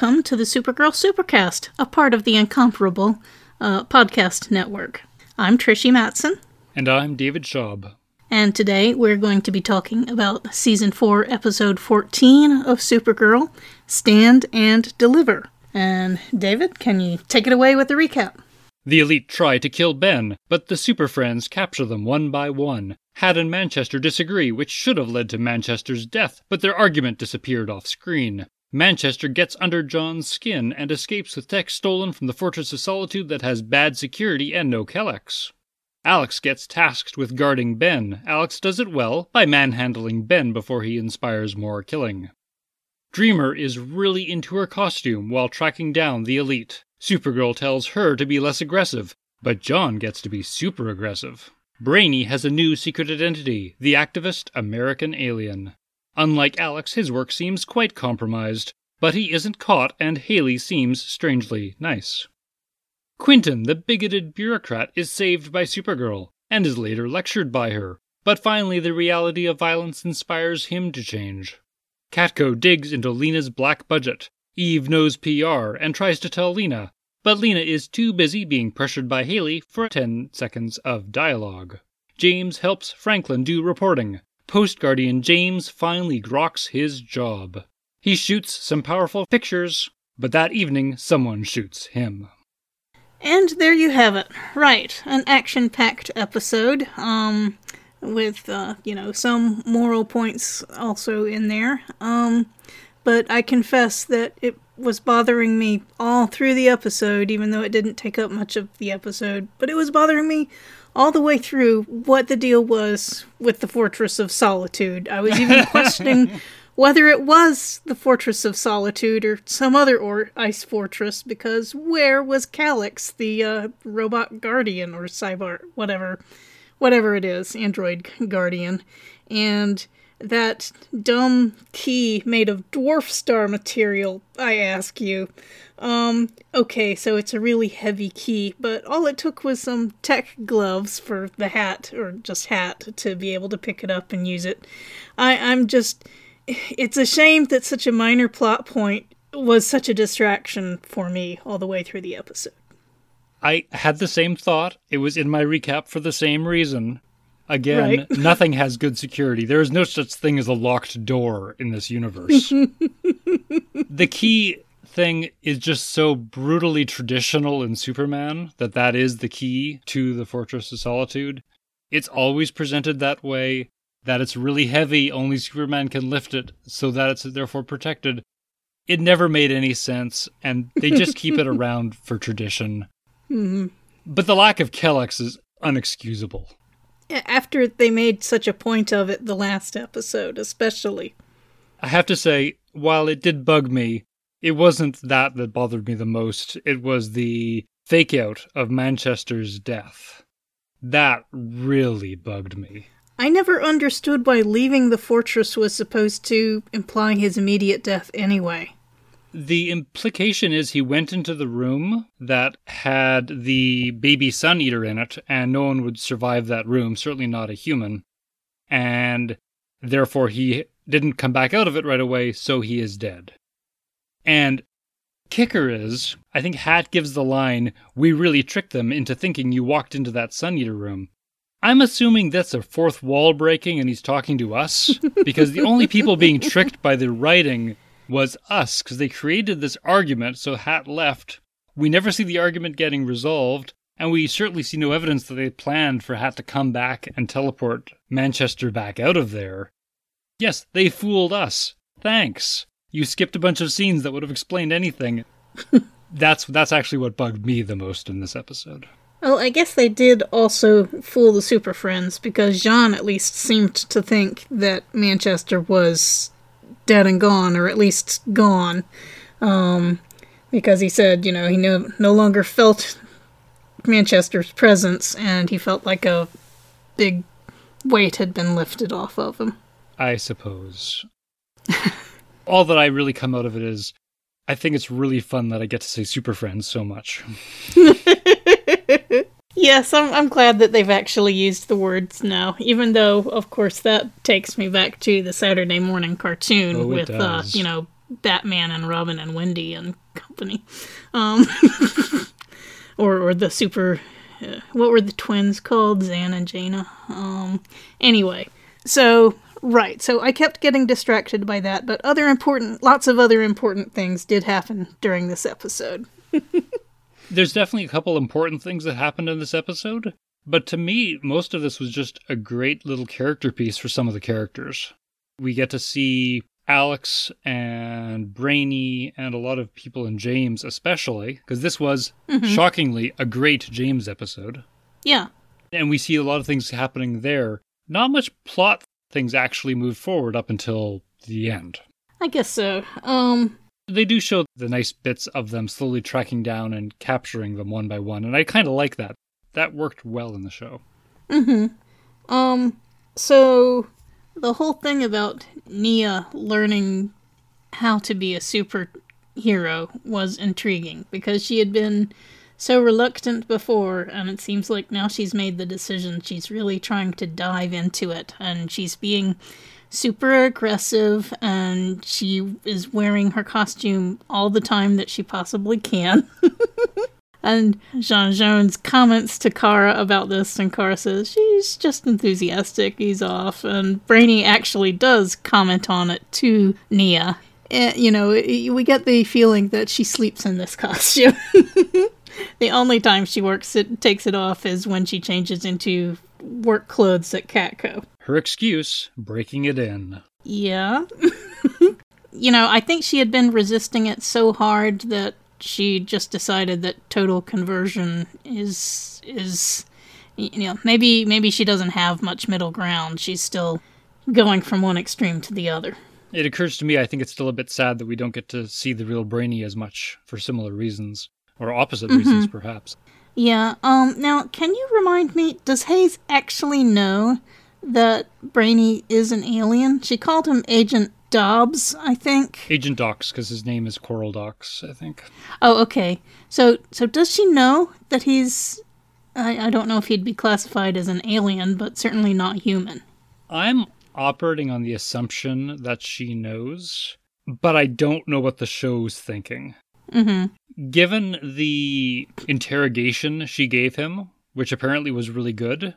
welcome to the Supergirl Supercast, a part of the incomparable uh, podcast network. I'm Trish Matson. And I'm David Schaub. And today we're going to be talking about Season 4, Episode 14 of Supergirl Stand and Deliver. And David, can you take it away with the recap? The elite try to kill Ben, but the Super Friends capture them one by one. Hat and Manchester disagree, which should have led to Manchester's death, but their argument disappeared off screen. Manchester gets under J'onn's skin and escapes with tech stolen from the Fortress of Solitude that has bad security and no Kelex. Alex gets tasked with guarding Ben. Alex does it well by manhandling Ben before he inspires more killing. Dreamer is really into her costume while tracking down the elite. Supergirl tells her to be less aggressive, but J'onn gets to be super aggressive. Brainy has a new secret identity the activist American alien. Unlike Alex, his work seems quite compromised, but he isn't caught, and Haley seems strangely nice. Quentin, the bigoted bureaucrat, is saved by Supergirl, and is later lectured by her, but finally the reality of violence inspires him to change. Catco digs into Lena's black budget. Eve knows PR and tries to tell Lena, but Lena is too busy being pressured by Haley for 10 seconds of dialogue. James helps Franklin do reporting, Post Guardian James finally groks his job. He shoots some powerful pictures, but that evening someone shoots him. And there you have it. Right, an action-packed episode. Um with uh, you know, some moral points also in there. Um but I confess that it was bothering me all through the episode, even though it didn't take up much of the episode. But it was bothering me all the way through what the deal was with the Fortress of Solitude. I was even questioning whether it was the Fortress of Solitude or some other or ice fortress, because where was Kelex, the uh, robot guardian or cyber, whatever, whatever it is, android guardian, and that dumb key made of dwarf star material, I ask you. Um, okay, so it's a really heavy key, but all it took was some tech gloves for the hat, or just hat, to be able to pick it up and use it. I, I'm just. It's a shame that such a minor plot point was such a distraction for me all the way through the episode. I had the same thought. It was in my recap for the same reason. Again, right? nothing has good security. There is no such thing as a locked door in this universe. the key thing is just so brutally traditional in Superman that that is the key to the Fortress of Solitude. It's always presented that way, that it's really heavy, only Superman can lift it, so that it's therefore protected. It never made any sense, and they just keep it around for tradition. Mm-hmm. But the lack of Kelex is unexcusable. After they made such a point of it the last episode, especially. I have to say, while it did bug me, it wasn't that that bothered me the most. It was the fake out of Manchester's death. That really bugged me. I never understood why leaving the fortress was supposed to imply his immediate death anyway. The implication is he went into the room that had the baby sun eater in it, and no one would survive that room, certainly not a human. And therefore, he didn't come back out of it right away, so he is dead. And kicker is, I think Hat gives the line, We really tricked them into thinking you walked into that Sun Eater room. I'm assuming that's a fourth wall breaking and he's talking to us, because the only people being tricked by the writing was us, because they created this argument, so Hat left. We never see the argument getting resolved, and we certainly see no evidence that they planned for Hat to come back and teleport Manchester back out of there. Yes, they fooled us. Thanks you skipped a bunch of scenes that would have explained anything. that's that's actually what bugged me the most in this episode. Well, I guess they did also fool the Super Friends because J'onn at least seemed to think that Manchester was dead and gone, or at least gone, um, because he said, you know, he no no longer felt Manchester's presence, and he felt like a big weight had been lifted off of him. I suppose. all that I really come out of it is I think it's really fun that I get to say Super Friends so much. yes, I'm, I'm glad that they've actually used the words now, even though, of course, that takes me back to the Saturday morning cartoon oh, with, uh, you know, Batman and Robin and Wendy and company, um, or or the super. Uh, what were the twins called? Zan and Jayna. Um, anyway, so right, so I kept getting distracted by that, but other important, lots of other important things did happen during this episode. There's definitely a couple important things that happened in this episode, but to me, most of this was just a great little character piece for some of the characters. We get to see Alex and Brainy and a lot of people in James, especially, because this was mm-hmm. shockingly a great James episode. Yeah. And we see a lot of things happening there. Not much plot things actually move forward up until the end. I guess so. Um they do show the nice bits of them slowly tracking down and capturing them one by one, and I kind of like that. That worked well in the show. Mhm. Um so the whole thing about Nia learning how to be a superhero was intriguing because she had been so reluctant before, and it seems like now she's made the decision. She's really trying to dive into it, and she's being super aggressive, and she is wearing her costume all the time that she possibly can. and J'onn J'onzz comments to Kara about this, and Kara says she's just enthusiastic, he's off. And Brainy actually does comment on it to Nia. Eh, you know, we get the feeling that she sleeps in this costume. the only time she works it takes it off is when she changes into work clothes at Catco. Her excuse, breaking it in. Yeah. you know, I think she had been resisting it so hard that she just decided that total conversion is is you know, maybe maybe she doesn't have much middle ground. She's still going from one extreme to the other. It occurs to me I think it's still a bit sad that we don't get to see the real Brainy as much for similar reasons or opposite mm-hmm. reasons, perhaps. Yeah. Um. Now, can you remind me? Does Hayes actually know that Brainy is an alien? She called him Agent Dobbs, I think. Agent Dox, because his name is Querl Dox, I think. Oh, okay. So, so does she know that he's? I, I don't know if he'd be classified as an alien, but certainly not human. I'm operating on the assumption that she knows, but I don't know what the show's thinking. Mm-hmm. Given the interrogation she gave him, which apparently was really good,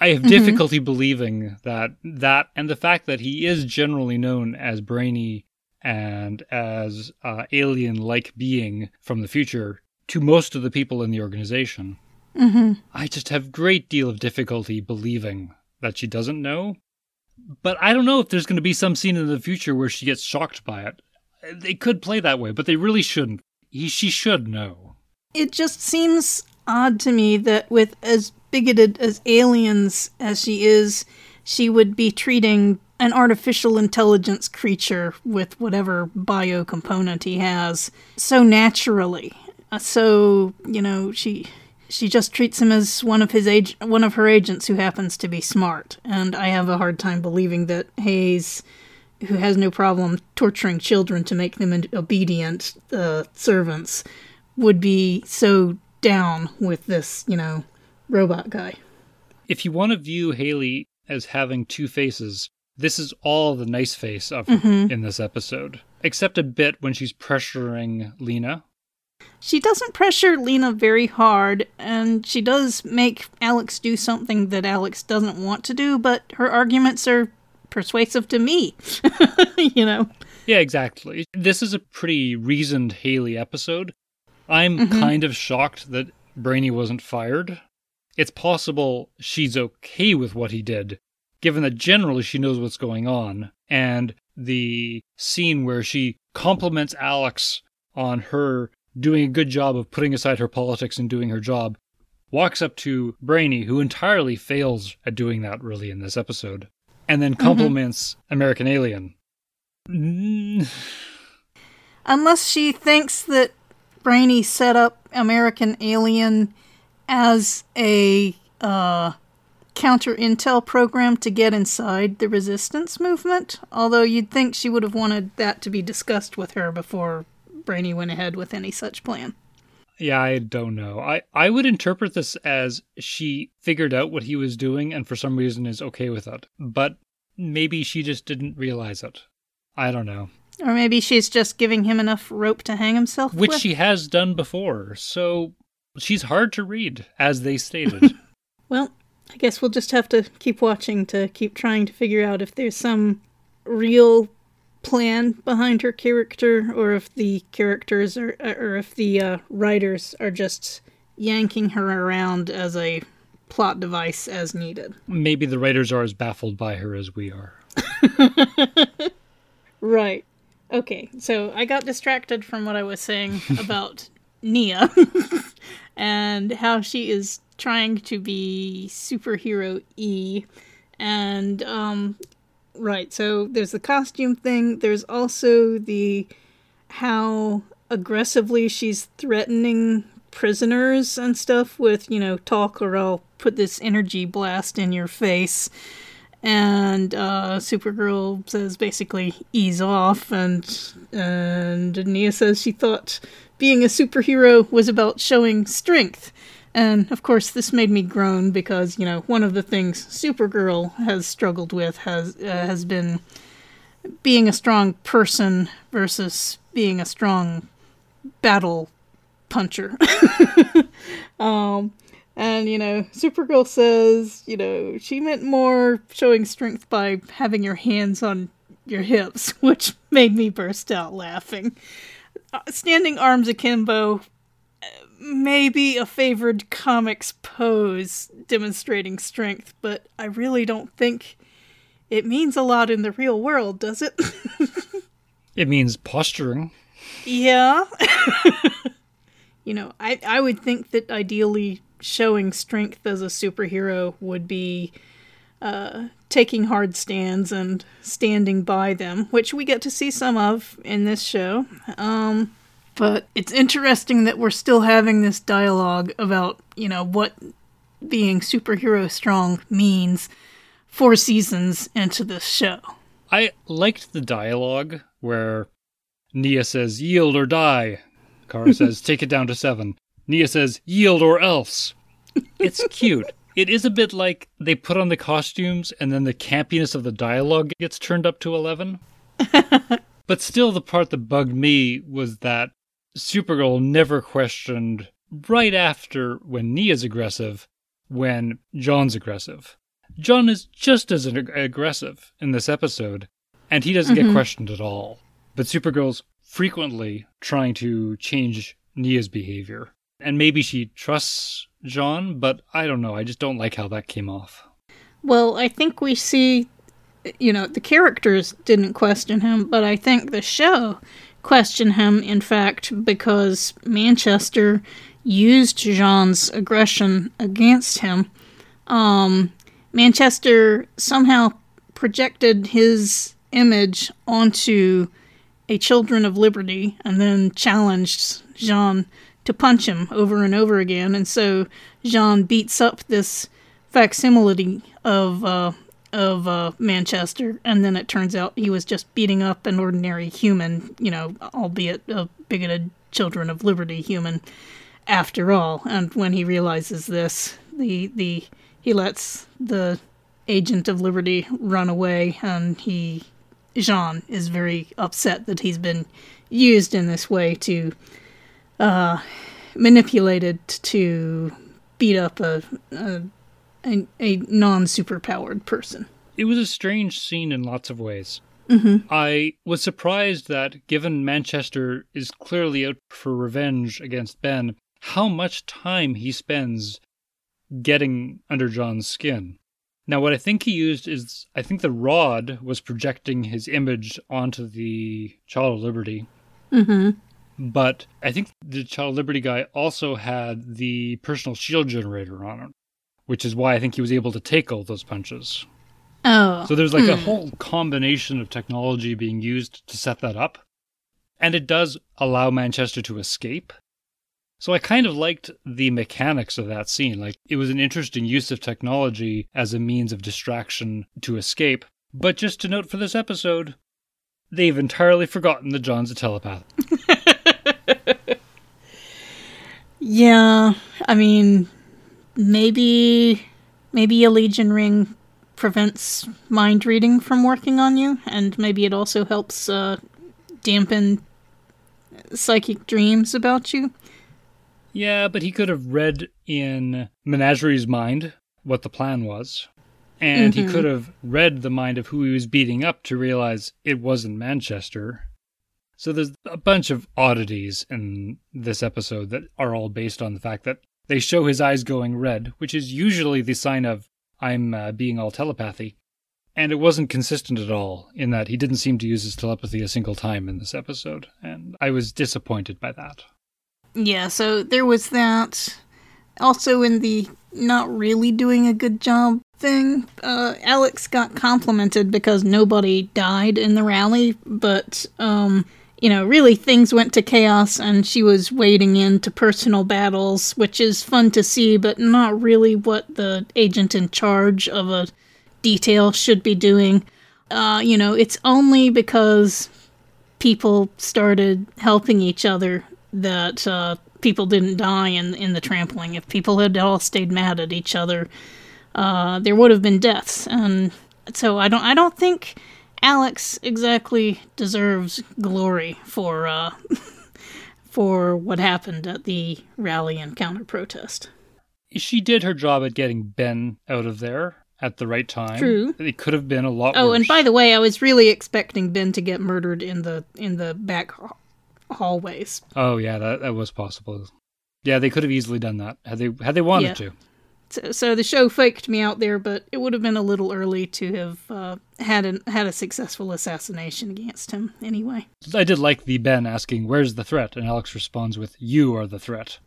I have mm-hmm. difficulty believing that that and the fact that he is generally known as brainy and as uh, alien-like being from the future to most of the people in the organization. Mm-hmm. I just have great deal of difficulty believing that she doesn't know. But I don't know if there's going to be some scene in the future where she gets shocked by it. They could play that way, but they really shouldn't. He, she should know. It just seems odd to me that with as bigoted as aliens as she is, she would be treating an artificial intelligence creature with whatever bio component he has so naturally. Uh, so, you know, she she just treats him as one of his age one of her agents who happens to be smart. And I have a hard time believing that Hayes who has no problem torturing children to make them obedient uh, servants, would be so down with this, you know, robot guy. If you want to view Haley as having two faces, this is all the nice face of mm-hmm. in this episode, except a bit when she's pressuring Lena. She doesn't pressure Lena very hard, and she does make Alex do something that Alex doesn't want to do, but her arguments are persuasive to me. you know? Yeah, exactly. This is a pretty reasoned Haley episode. I'm mm-hmm. kind of shocked that Brainy wasn't fired. It's possible she's okay with what he did, given that generally she knows what's going on. And the scene where she compliments Alex on her doing a good job of putting aside her politics and doing her job, walks up to Brainy, who entirely fails at doing that really in this episode, and then mm-hmm. compliments mm-hmm. American Alien. Unless she thinks that Brainy set up American Alien as a uh, counter intel program to get inside the resistance movement. Although you'd think she would have wanted that to be discussed with her before Brainy went ahead with any such plan. Yeah, I don't know. I, I would interpret this as she figured out what he was doing and for some reason is okay with it. But maybe she just didn't realize it. I don't know. Or maybe she's just giving him enough rope to hang himself Which with. she has done before, so she's hard to read, as they stated. Well, I guess we'll just have to keep watching to keep trying to figure out if there's some real plan behind her character or if the characters are or if the uh, writers are just yanking her around as a plot device as needed. Maybe the writers are as baffled by her as we are. Right. Okay, so I got distracted from what I was saying about Nia and how she is trying to be superhero E. And, um, right, so there's the costume thing, there's also the how aggressively she's threatening prisoners and stuff with, you know, talk or I'll put this energy blast in your face. And uh, Supergirl says basically ease off, and and Nia says she thought being a superhero was about showing strength, and of course this made me groan because you know one of the things Supergirl has struggled with has uh, has been being a strong person versus being a strong battle puncher. um, and, you know, Supergirl says, you know, she meant more showing strength by having your hands on your hips, which made me burst out laughing. Uh, standing arms akimbo, maybe a favored comics pose demonstrating strength, but I really don't think it means a lot in the real world, does it? It means posturing. yeah. you know, I, I would think that ideally showing strength as a superhero would be uh, taking hard stands and standing by them, which we get to see some of in this show. Um, but it's interesting that we're still having this dialogue about, you know, what being superhero strong means four seasons into this show. I liked the dialogue where Nia says, yield or die. Kara says, take it down to seven. Nia says, yield or else. It's cute. It is a bit like they put on the costumes and then the campiness of the dialogue gets turned up to 11. but still, the part that bugged me was that Supergirl never questioned right after when Nia's aggressive, when J'onn's aggressive. J'onn is just as ag- aggressive in this episode, and he doesn't get mm-hmm. questioned at all. But Supergirl's frequently trying to change Nia's behavior. And maybe she trusts J'onn, but I don't know. I just don't like how that came off. Well, I think we see, you know, the characters didn't question him, but I think the show questioned him, in fact, because Manchester used J'onn's aggression against him. Um, Manchester somehow projected his image onto a Children of Liberty and then challenged J'onn to punch him over and over again. And so J'onn beats up this facsimile of uh, of uh, Manchester, and then it turns out he was just beating up an ordinary human, you know, albeit a bigoted Children of Liberty human after all. And when he realizes this, the the he lets the agent of Liberty run away, and he J'onn is very upset that he's been used in this way to uh, manipulated to beat up a a, a, a non superpowered person. It was a strange scene in lots of ways. Mm-hmm. I was surprised that, given Manchester is clearly out for revenge against Ben, how much time he spends getting under J'onn's skin. Now, what I think he used is I think the rod was projecting his image onto the Child of Liberty. Mm-hmm. But I think the Child of Liberty guy also had the personal shield generator on it, which is why I think he was able to take all those punches. Oh, So there's like a hmm. whole combination of technology being used to set that up. And it does allow Manchester to escape. So I kind of liked the mechanics of that scene. Like it was an interesting use of technology as a means of distraction to escape. But just to note for this episode, they've entirely forgotten that J'onn's a telepath. yeah. I mean, maybe maybe a Legion ring prevents mind reading from working on you, and maybe it also helps uh, dampen psychic dreams about you. Yeah, but he could have read in Menagerie's mind what the plan was. And mm-hmm. he could have read the mind of who he was beating up to realize it wasn't Manchester. So there's a bunch of oddities in this episode that are all based on the fact that they show his eyes going red, which is usually the sign of I'm uh, being all telepathy. And it wasn't consistent at all in that he didn't seem to use his telepathy a single time in this episode, and I was disappointed by that. Yeah, so there was that. Also, in the not really doing a good job thing, uh, Alex got complimented because nobody died in the rally, but, um, you know, really things went to chaos and she was wading into personal battles, which is fun to see, but not really what the agent in charge of a detail should be doing. Uh, you know, it's only because people started helping each other that uh, people didn't die in in the trampling. If people had all stayed mad at each other, uh, there would have been deaths. And so I don't I don't think Alex exactly deserves glory for uh, for what happened at the rally and counter protest. She did her job at getting Ben out of there at the right time. True. It could have been a lot. Oh, worse. and by the way, I was really expecting Ben to get murdered in the in the back hallways. Oh yeah, that that was possible. Yeah, they could have easily done that had they had they wanted yeah. to. So, so, the show faked me out there, but it would have been a little early to have uh, had an, had a successful assassination against him. Anyway, I did like the Ben asking, "Where's the threat?" and Alex responds with, "You are the threat."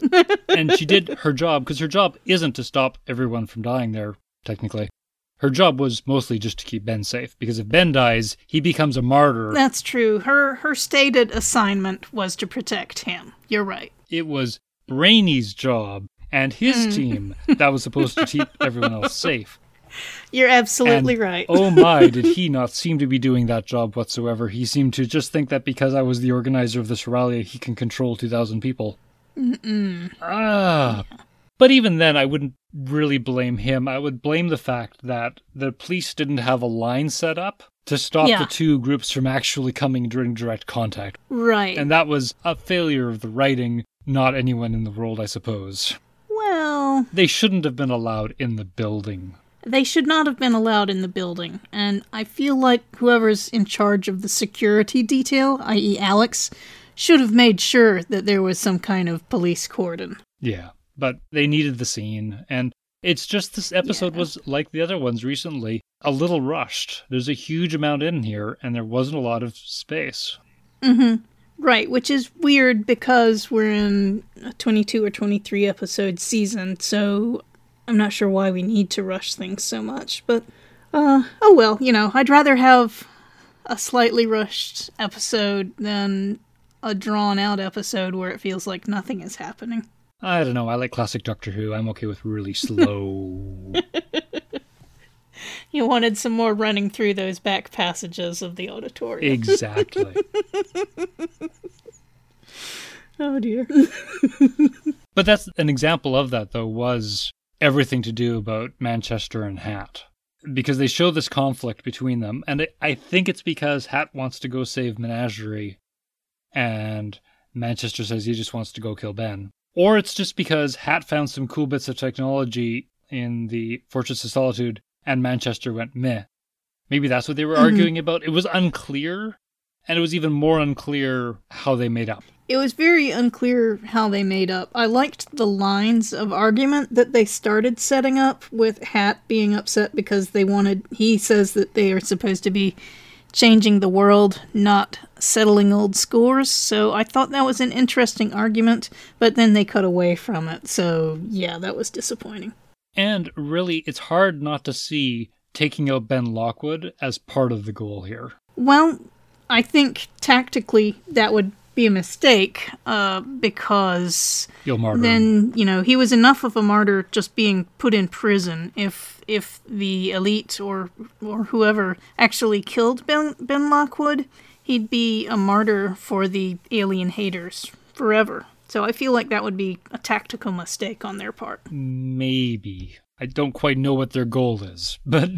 and she did her job because her job isn't to stop everyone from dying there. Technically, her job was mostly just to keep Ben safe because if Ben dies, he becomes a martyr. That's true. Her her stated assignment was to protect him. You're right. It was Brainy's job and his mm. team that was supposed to keep everyone else safe. You're absolutely and, right. oh my, did he not seem to be doing that job whatsoever. He seemed to just think that because I was the organizer of this rally, he can control 2,000 people. Mm-mm. Ah. Yeah. But even then, I wouldn't really blame him. I would blame the fact that the police didn't have a line set up to stop yeah. the two groups from actually coming during direct contact. Right. And that was a failure of the writing, not anyone in the world, I suppose. Well, they shouldn't have been allowed in the building. They should not have been allowed in the building, and I feel like whoever's in charge of the security detail, i.e., Alex, should have made sure that there was some kind of police cordon. Yeah, but they needed the scene, and it's just this episode yeah. was like the other ones recently, a little rushed. There's a huge amount in here, and there wasn't a lot of space. Mm hmm. Right, which is weird because we're in a 22 or 23 episode season, so I'm not sure why we need to rush things so much. But, uh, oh well, you know, I'd rather have a slightly rushed episode than a drawn out episode where it feels like nothing is happening. I don't know. I like classic Doctor Who. I'm okay with really slow. you wanted some more running through those back passages of the auditorium. Exactly. oh dear. but that's an example of that though was everything to do about Manchester and Hat. Because they show this conflict between them, and I think it's because Hat wants to go save Menagerie, and Manchester says he just wants to go kill Ben. Or it's just because Hat found some cool bits of technology in the Fortress of Solitude and Manchester went meh. Maybe that's what they were mm-hmm. arguing about. It was unclear, and it was even more unclear how they made up. It was very unclear how they made up. I liked the lines of argument that they started setting up with Hat being upset because they wanted, he says that they are supposed to be changing the world, not settling old scores. So I thought that was an interesting argument, but then they cut away from it. So yeah, that was disappointing. And really, it's hard not to see taking out Ben Lockwood as part of the goal here. Well, I think tactically that would be a mistake uh, because then you know he was enough of a martyr just being put in prison. If if the elite or or whoever actually killed Ben Ben Lockwood, he'd be a martyr for the alien haters forever. So I feel like that would be a tactical mistake on their part. Maybe. I don't quite know what their goal is, but.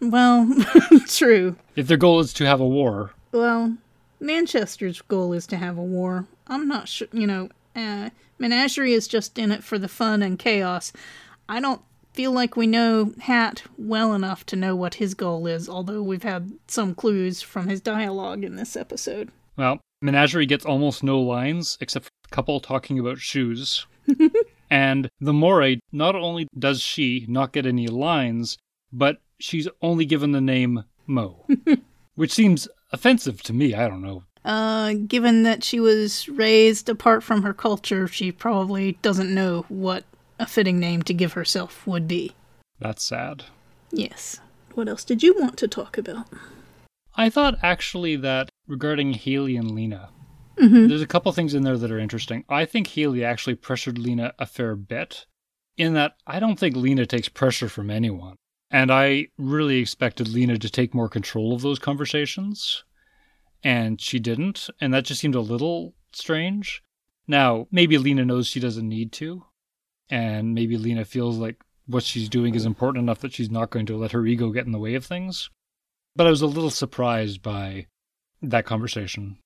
well, true. If their goal is to have a war. Well, Manchester's goal is to have a war. I'm not sure, you know, uh, Menagerie is just in it for the fun and chaos. I don't feel like we know Hat well enough to know what his goal is, although we've had some clues from his dialogue in this episode. Well, Menagerie gets almost no lines except for a couple talking about shoes. and the Moray, not only does she not get any lines, but she's only given the name Mo, which seems offensive to me. I don't know. Uh, given that she was raised apart from her culture, she probably doesn't know what a fitting name to give herself would be. That's sad. Yes. What else did you want to talk about? I thought actually that regarding Haley and Lena, Mm-hmm. there's a couple things in there that are interesting. I think Haley actually pressured Lena a fair bit, in that I don't think Lena takes pressure from anyone. And I really expected Lena to take more control of those conversations, and she didn't, and that just seemed a little strange. Now, maybe Lena knows she doesn't need to, and maybe Lena feels like what she's doing is important enough that she's not going to let her ego get in the way of things. But I was a little surprised by that conversation.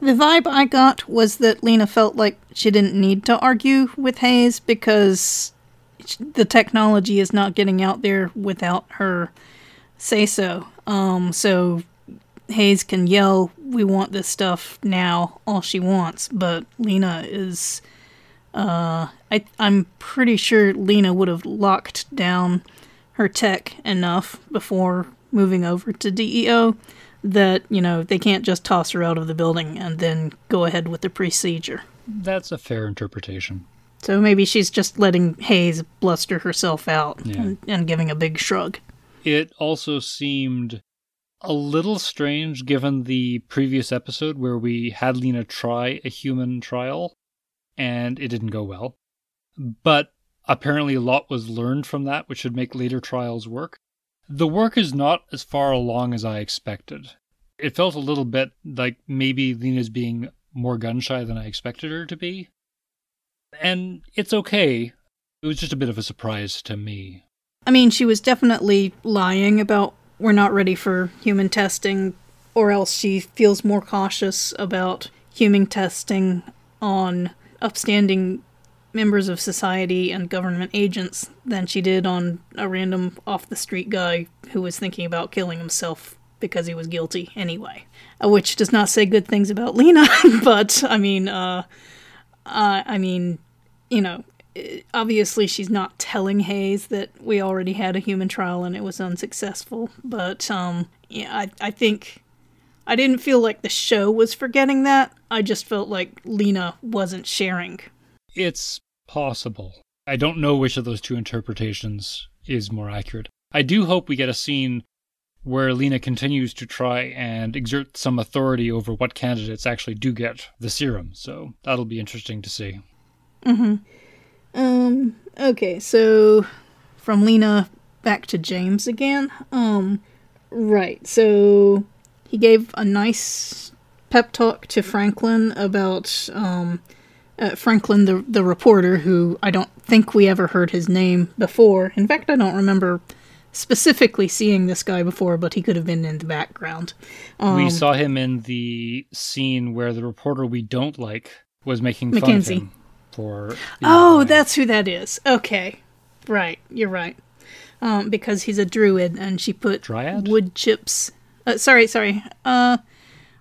The vibe I got was that Lena felt like she didn't need to argue with Hayes because the technology is not getting out there without her say so. Um, so Hayes can yell, "We want this stuff now," all she wants, but Lena is. Uh, I I'm pretty sure Lena would have locked down her tech enough before moving over to DEO that you know they can't just toss her out of the building and then go ahead with the procedure. That's a fair interpretation. So maybe she's just letting Hayes bluster herself out Yeah. and, and giving a big shrug. It also seemed a little strange given the previous episode where we had Lena try a human trial and it didn't go well. But apparently a lot was learned from that, which should make later trials work. The work is not as far along as I expected. It felt a little bit like maybe Lena's being more gun shy than I expected her to be. And it's okay. It was just a bit of a surprise to me. I mean, she was definitely lying about we're not ready for human testing, or else she feels more cautious about human testing on upstanding members of society and government agents than she did on a random off the street guy who was thinking about killing himself because he was guilty anyway. Uh, Which does not say good things about Lena, but I mean, uh, uh, I mean, you know, obviously she's not telling Hayes that we already had a human trial and it was unsuccessful. But um, yeah, I I think I didn't feel like the show was forgetting that. I just felt like Lena wasn't sharing. It's possible. I don't know which of those two interpretations is more accurate. I do hope we get a scene where Lena continues to try and exert some authority over what candidates actually do get the serum. So that'll be interesting to see. Um. Okay. So from Lena back to James again. Um. Right. So he gave a nice pep talk to Franklin about um. Uh, Franklin, the the reporter, who I don't think we ever heard his name before. In fact, I don't remember specifically seeing this guy before, but he could have been in the background. Um, we saw him in the scene where the reporter we don't like was making fun Mackenzie. of him for. Oh, eye. that's who that is. Okay. Right, you're right. Um, because he's a druid and she put Dryad? wood chips. Uh, sorry, sorry. Uh,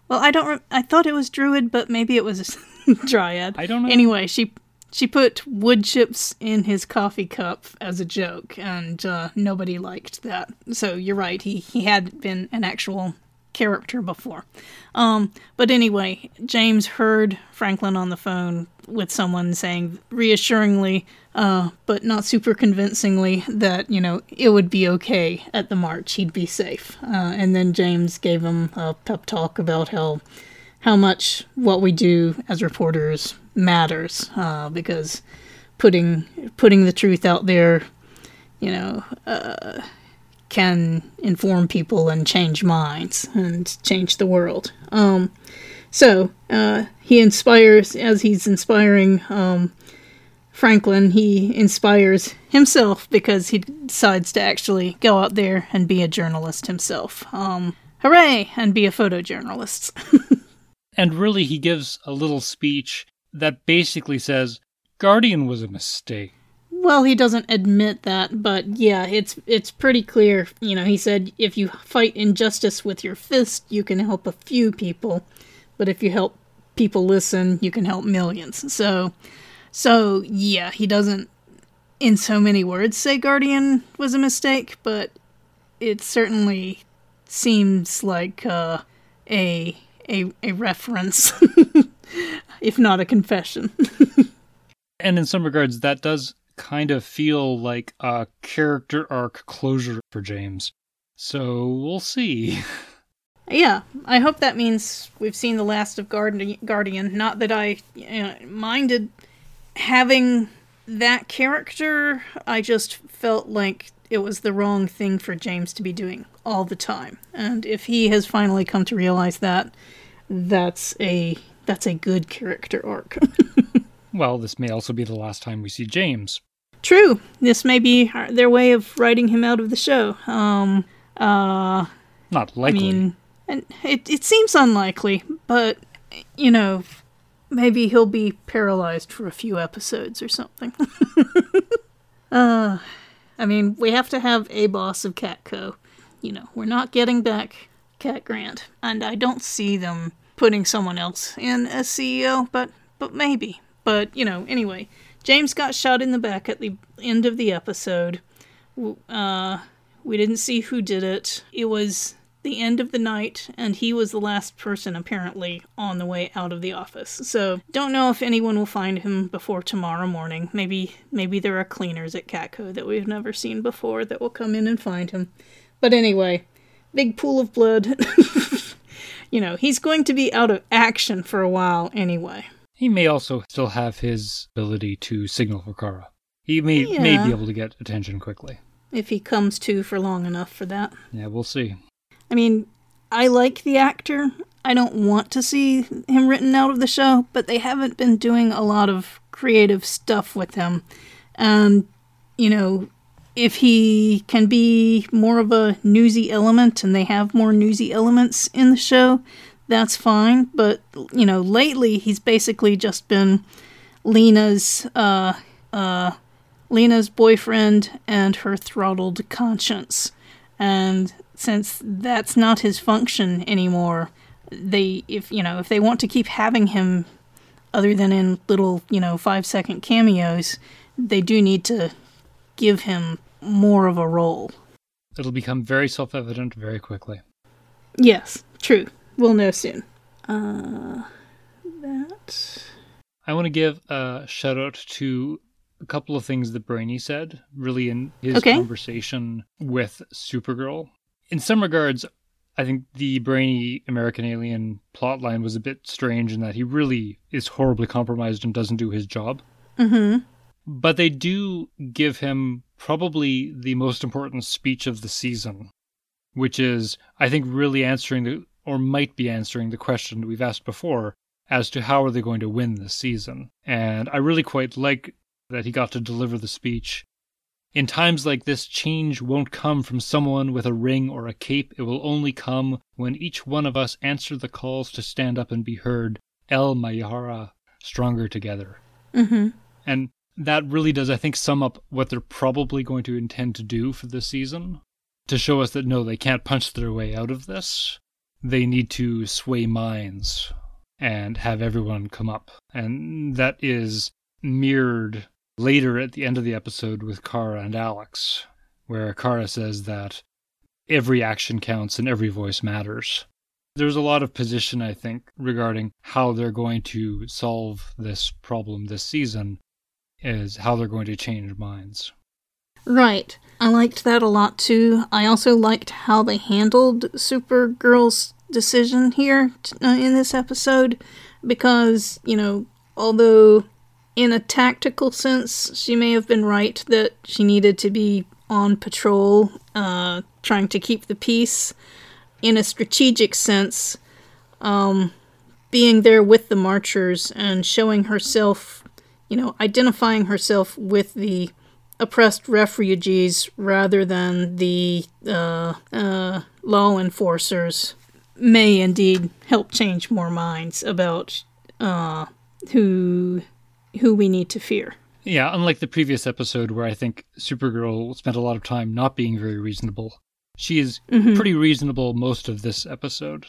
well, I don't. Re- I thought it was druid, but maybe it was a dryad. I don't know. Anyway, she she put wood chips in his coffee cup as a joke, and uh, nobody liked that. So you're right. He he had been an actual character before. Um, but anyway, James heard Franklin on the phone with someone saying reassuringly, uh, but not super convincingly, that you know it would be okay at the march. He'd be safe. Uh, and then James gave him a pep talk about how how much what we do as reporters matters uh, because putting putting the truth out there, you know, uh, can inform people and change minds and change the world. Um, so uh, he inspires as he's inspiring um, Franklin. He inspires himself because he decides to actually go out there and be a journalist himself. Um, hooray! And be a photojournalist. And really, he gives a little speech that basically says Guardian was a mistake. Well, he doesn't admit that, but yeah, it's it's pretty clear. You know, he said if you fight injustice with your fist, you can help a few people, but if you help people listen, you can help millions. So, so yeah, he doesn't, in so many words, say Guardian was a mistake, but it certainly seems like uh, a a a reference, if not a confession. and in some regards, that does kind of feel like a character arc closure for James. So we'll see. Yeah, I hope that means we've seen the last of Guardian. Not that I you know, minded having that character, I just felt like it was the wrong thing for James to be doing all the time. And if he has finally come to realize that, that's a that's a good character arc. well, this may also be the last time we see James. True. This may be their way of writing him out of the show. Um uh not likely. I mean, and it it seems unlikely, but you know, maybe he'll be paralyzed for a few episodes or something. uh I mean, we have to have a boss of Catco. You know, we're not getting back Cat Grant, and I don't see them putting someone else in as CEO, but but maybe. But you know, anyway, James got shot in the back at the end of the episode. Uh, we didn't see who did it. It was the end of the night, and he was the last person apparently on the way out of the office. So don't know if anyone will find him before tomorrow morning. Maybe maybe there are cleaners at Catco that we've never seen before that will come in and find him. But anyway, big pool of blood. you know, he's going to be out of action for a while anyway. He may also still have his ability to signal for Kara. He may yeah. may be able to get attention quickly. If he comes to for long enough for that. Yeah, we'll see. I mean, I like the actor. I don't want to see him written out of the show, but they haven't been doing a lot of creative stuff with him. And, you know, if he can be more of a newsy element and they have more newsy elements in the show, that's fine. But, you know, lately he's basically just been Lena's, uh, uh, Lena's boyfriend and her throttled conscience. And since that's not his function anymore, they if you know if they want to keep having him other than in little you know five second cameos, they do need to give him more of a role. It'll become very self evident very quickly. Yes, true. We'll know soon. Uh, that. I want to give a shout out to a couple of things that Brainy said, really in his okay. conversation with Supergirl in some regards, I think the brainy American alien plotline was a bit strange in that he really is horribly compromised and doesn't do his job. Mm-hmm. But they do give him probably the most important speech of the season, which is, I think, really answering the, or might be answering the question we've asked before as to how are they going to win this season. And I really quite like that he got to deliver the speech in times like this, change won't come from someone with a ring or a cape. It will only come when each one of us answer the calls to stand up and be heard. El Mayarah, stronger together. Mm-hmm. And that really does, I think, sum up what they're probably going to intend to do for this season. To show us that no, they can't punch their way out of this. They need to sway minds and have everyone come up. And that is mirrored later at the end of the episode with Kara and Alex, where Kara says that every action counts and every voice matters. There's a lot of position, I think, regarding how they're going to solve this problem this season, is how they're going to change minds. Right. I liked that a lot too. I also liked how they handled Supergirl's decision here uh, in this episode because, you know, although in a tactical sense, she may have been right that she needed to be on patrol, uh, trying to keep the peace. In a strategic sense, um, being there with the marchers and showing herself, you know, identifying herself with the oppressed refugees rather than the uh, uh, law enforcers may indeed help change more minds about uh, who who we need to fear. Yeah, unlike the previous episode where I think Supergirl spent a lot of time not being very reasonable, she is mm-hmm. pretty reasonable most of this episode.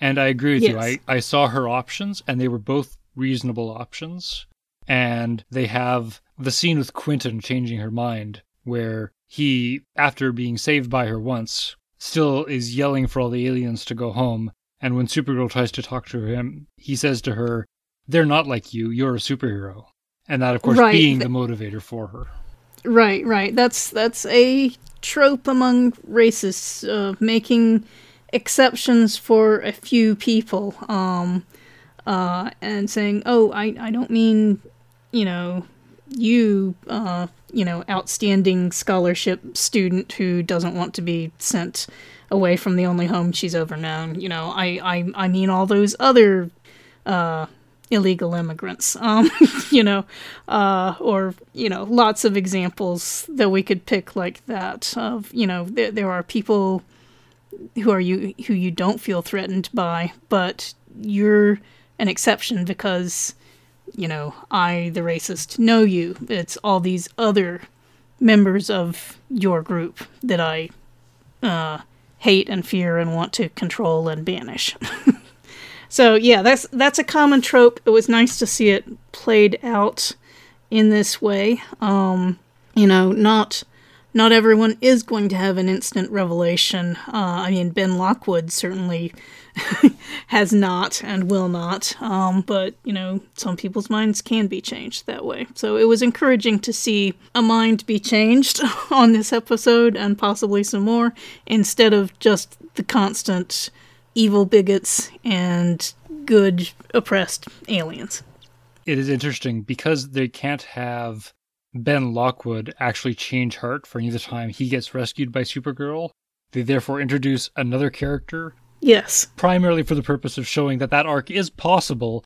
And I agree with yes. you. I, I saw her options, and they were both reasonable options. And they have the scene with Quentin changing her mind, where he, after being saved by her once, still is yelling for all the aliens to go home. And when Supergirl tries to talk to him, he says to her, They're not like you, you're a superhero. And that, of course, right. being the motivator for her. Right, right. That's that's a trope among racists, uh, making exceptions for a few people, um, uh, and saying, "Oh, I, I don't mean, you know, you, uh, you know, outstanding scholarship student who doesn't want to be sent away from the only home she's ever known. You know, I, I, I mean all those other, uh, illegal immigrants, um, you know, uh, or, you know, lots of examples that we could pick like that of, you know, there, there are people who are you, who you don't feel threatened by, but you're an exception because, you know, I, the racist, know you. It's all these other members of your group that I, uh, hate and fear and want to control and banish. So yeah, that's that's a common trope. It was nice to see it played out in this way. Um, you know, not not everyone is going to have an instant revelation. Uh, I mean, Ben Lockwood certainly has not and will not. Um, but you know, some people's minds can be changed that way. So it was encouraging to see a mind be changed on this episode and possibly some more instead of just the constant evil bigots and good oppressed aliens. It is interesting because they can't have Ben Lockwood actually change heart for any of the time he gets rescued by Supergirl. They therefore introduce another character. Yes. Primarily for the purpose of showing that that arc is possible.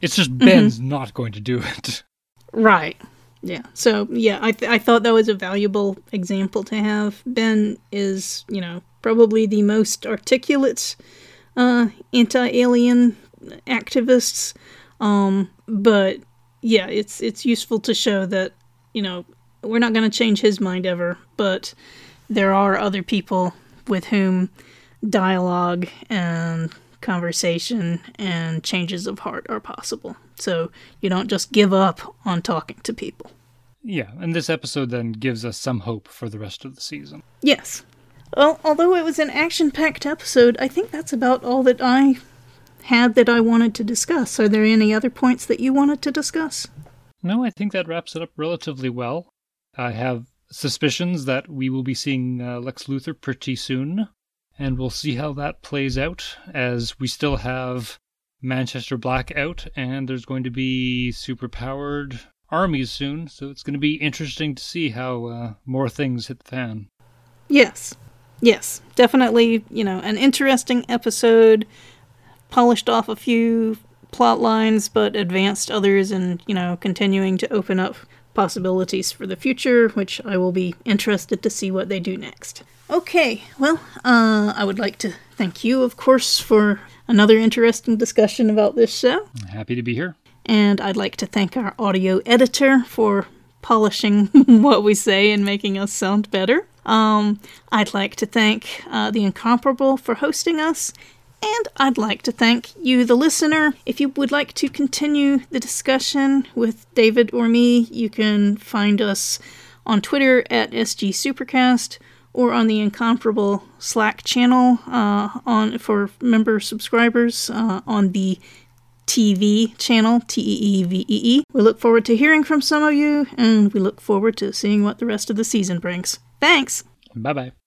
It's just mm-hmm. Ben's mm-hmm. not going to do it. Right. Yeah. So, yeah, I, th- I thought that was a valuable example to have. Ben is, you know, probably the most articulate uh, anti alien activists. Um, but yeah, it's it's useful to show that you know we're not going to change his mind ever, but there are other people with whom dialogue and conversation and changes of heart are possible. So you don't just give up on talking to people. Yeah, and this episode then gives us some hope for the rest of the season. Yes. Well, although it was an action packed episode, I think that's about all that I had that I wanted to discuss. Are there any other points that you wanted to discuss? No, I think that wraps it up relatively well. I have suspicions that we will be seeing uh, Lex Luthor pretty soon, and we'll see how that plays out as we still have Manchester Black out, and there's going to be superpowered armies soon, so it's going to be interesting to see how uh, more things hit the fan. Yes. Yes, definitely, you know, an interesting episode, polished off a few plot lines, but advanced others, and, you know, continuing to open up possibilities for the future, which I will be interested to see what they do next. Okay, well, uh, I would like to thank you, of course, for another interesting discussion about this show. Happy to be here. And I'd like to thank our audio editor for polishing what we say and making us sound better. Um, I'd like to thank uh, The Incomparable for hosting us, and I'd like to thank you, the listener. If you would like to continue the discussion with David or me, you can find us on Twitter at SG Supercast or on the Incomparable Slack channel uh, on for member subscribers uh, on the TV channel, T E E V E E. We look forward to hearing from some of you, and we look forward to seeing what the rest of the season brings. Thanks. Bye bye.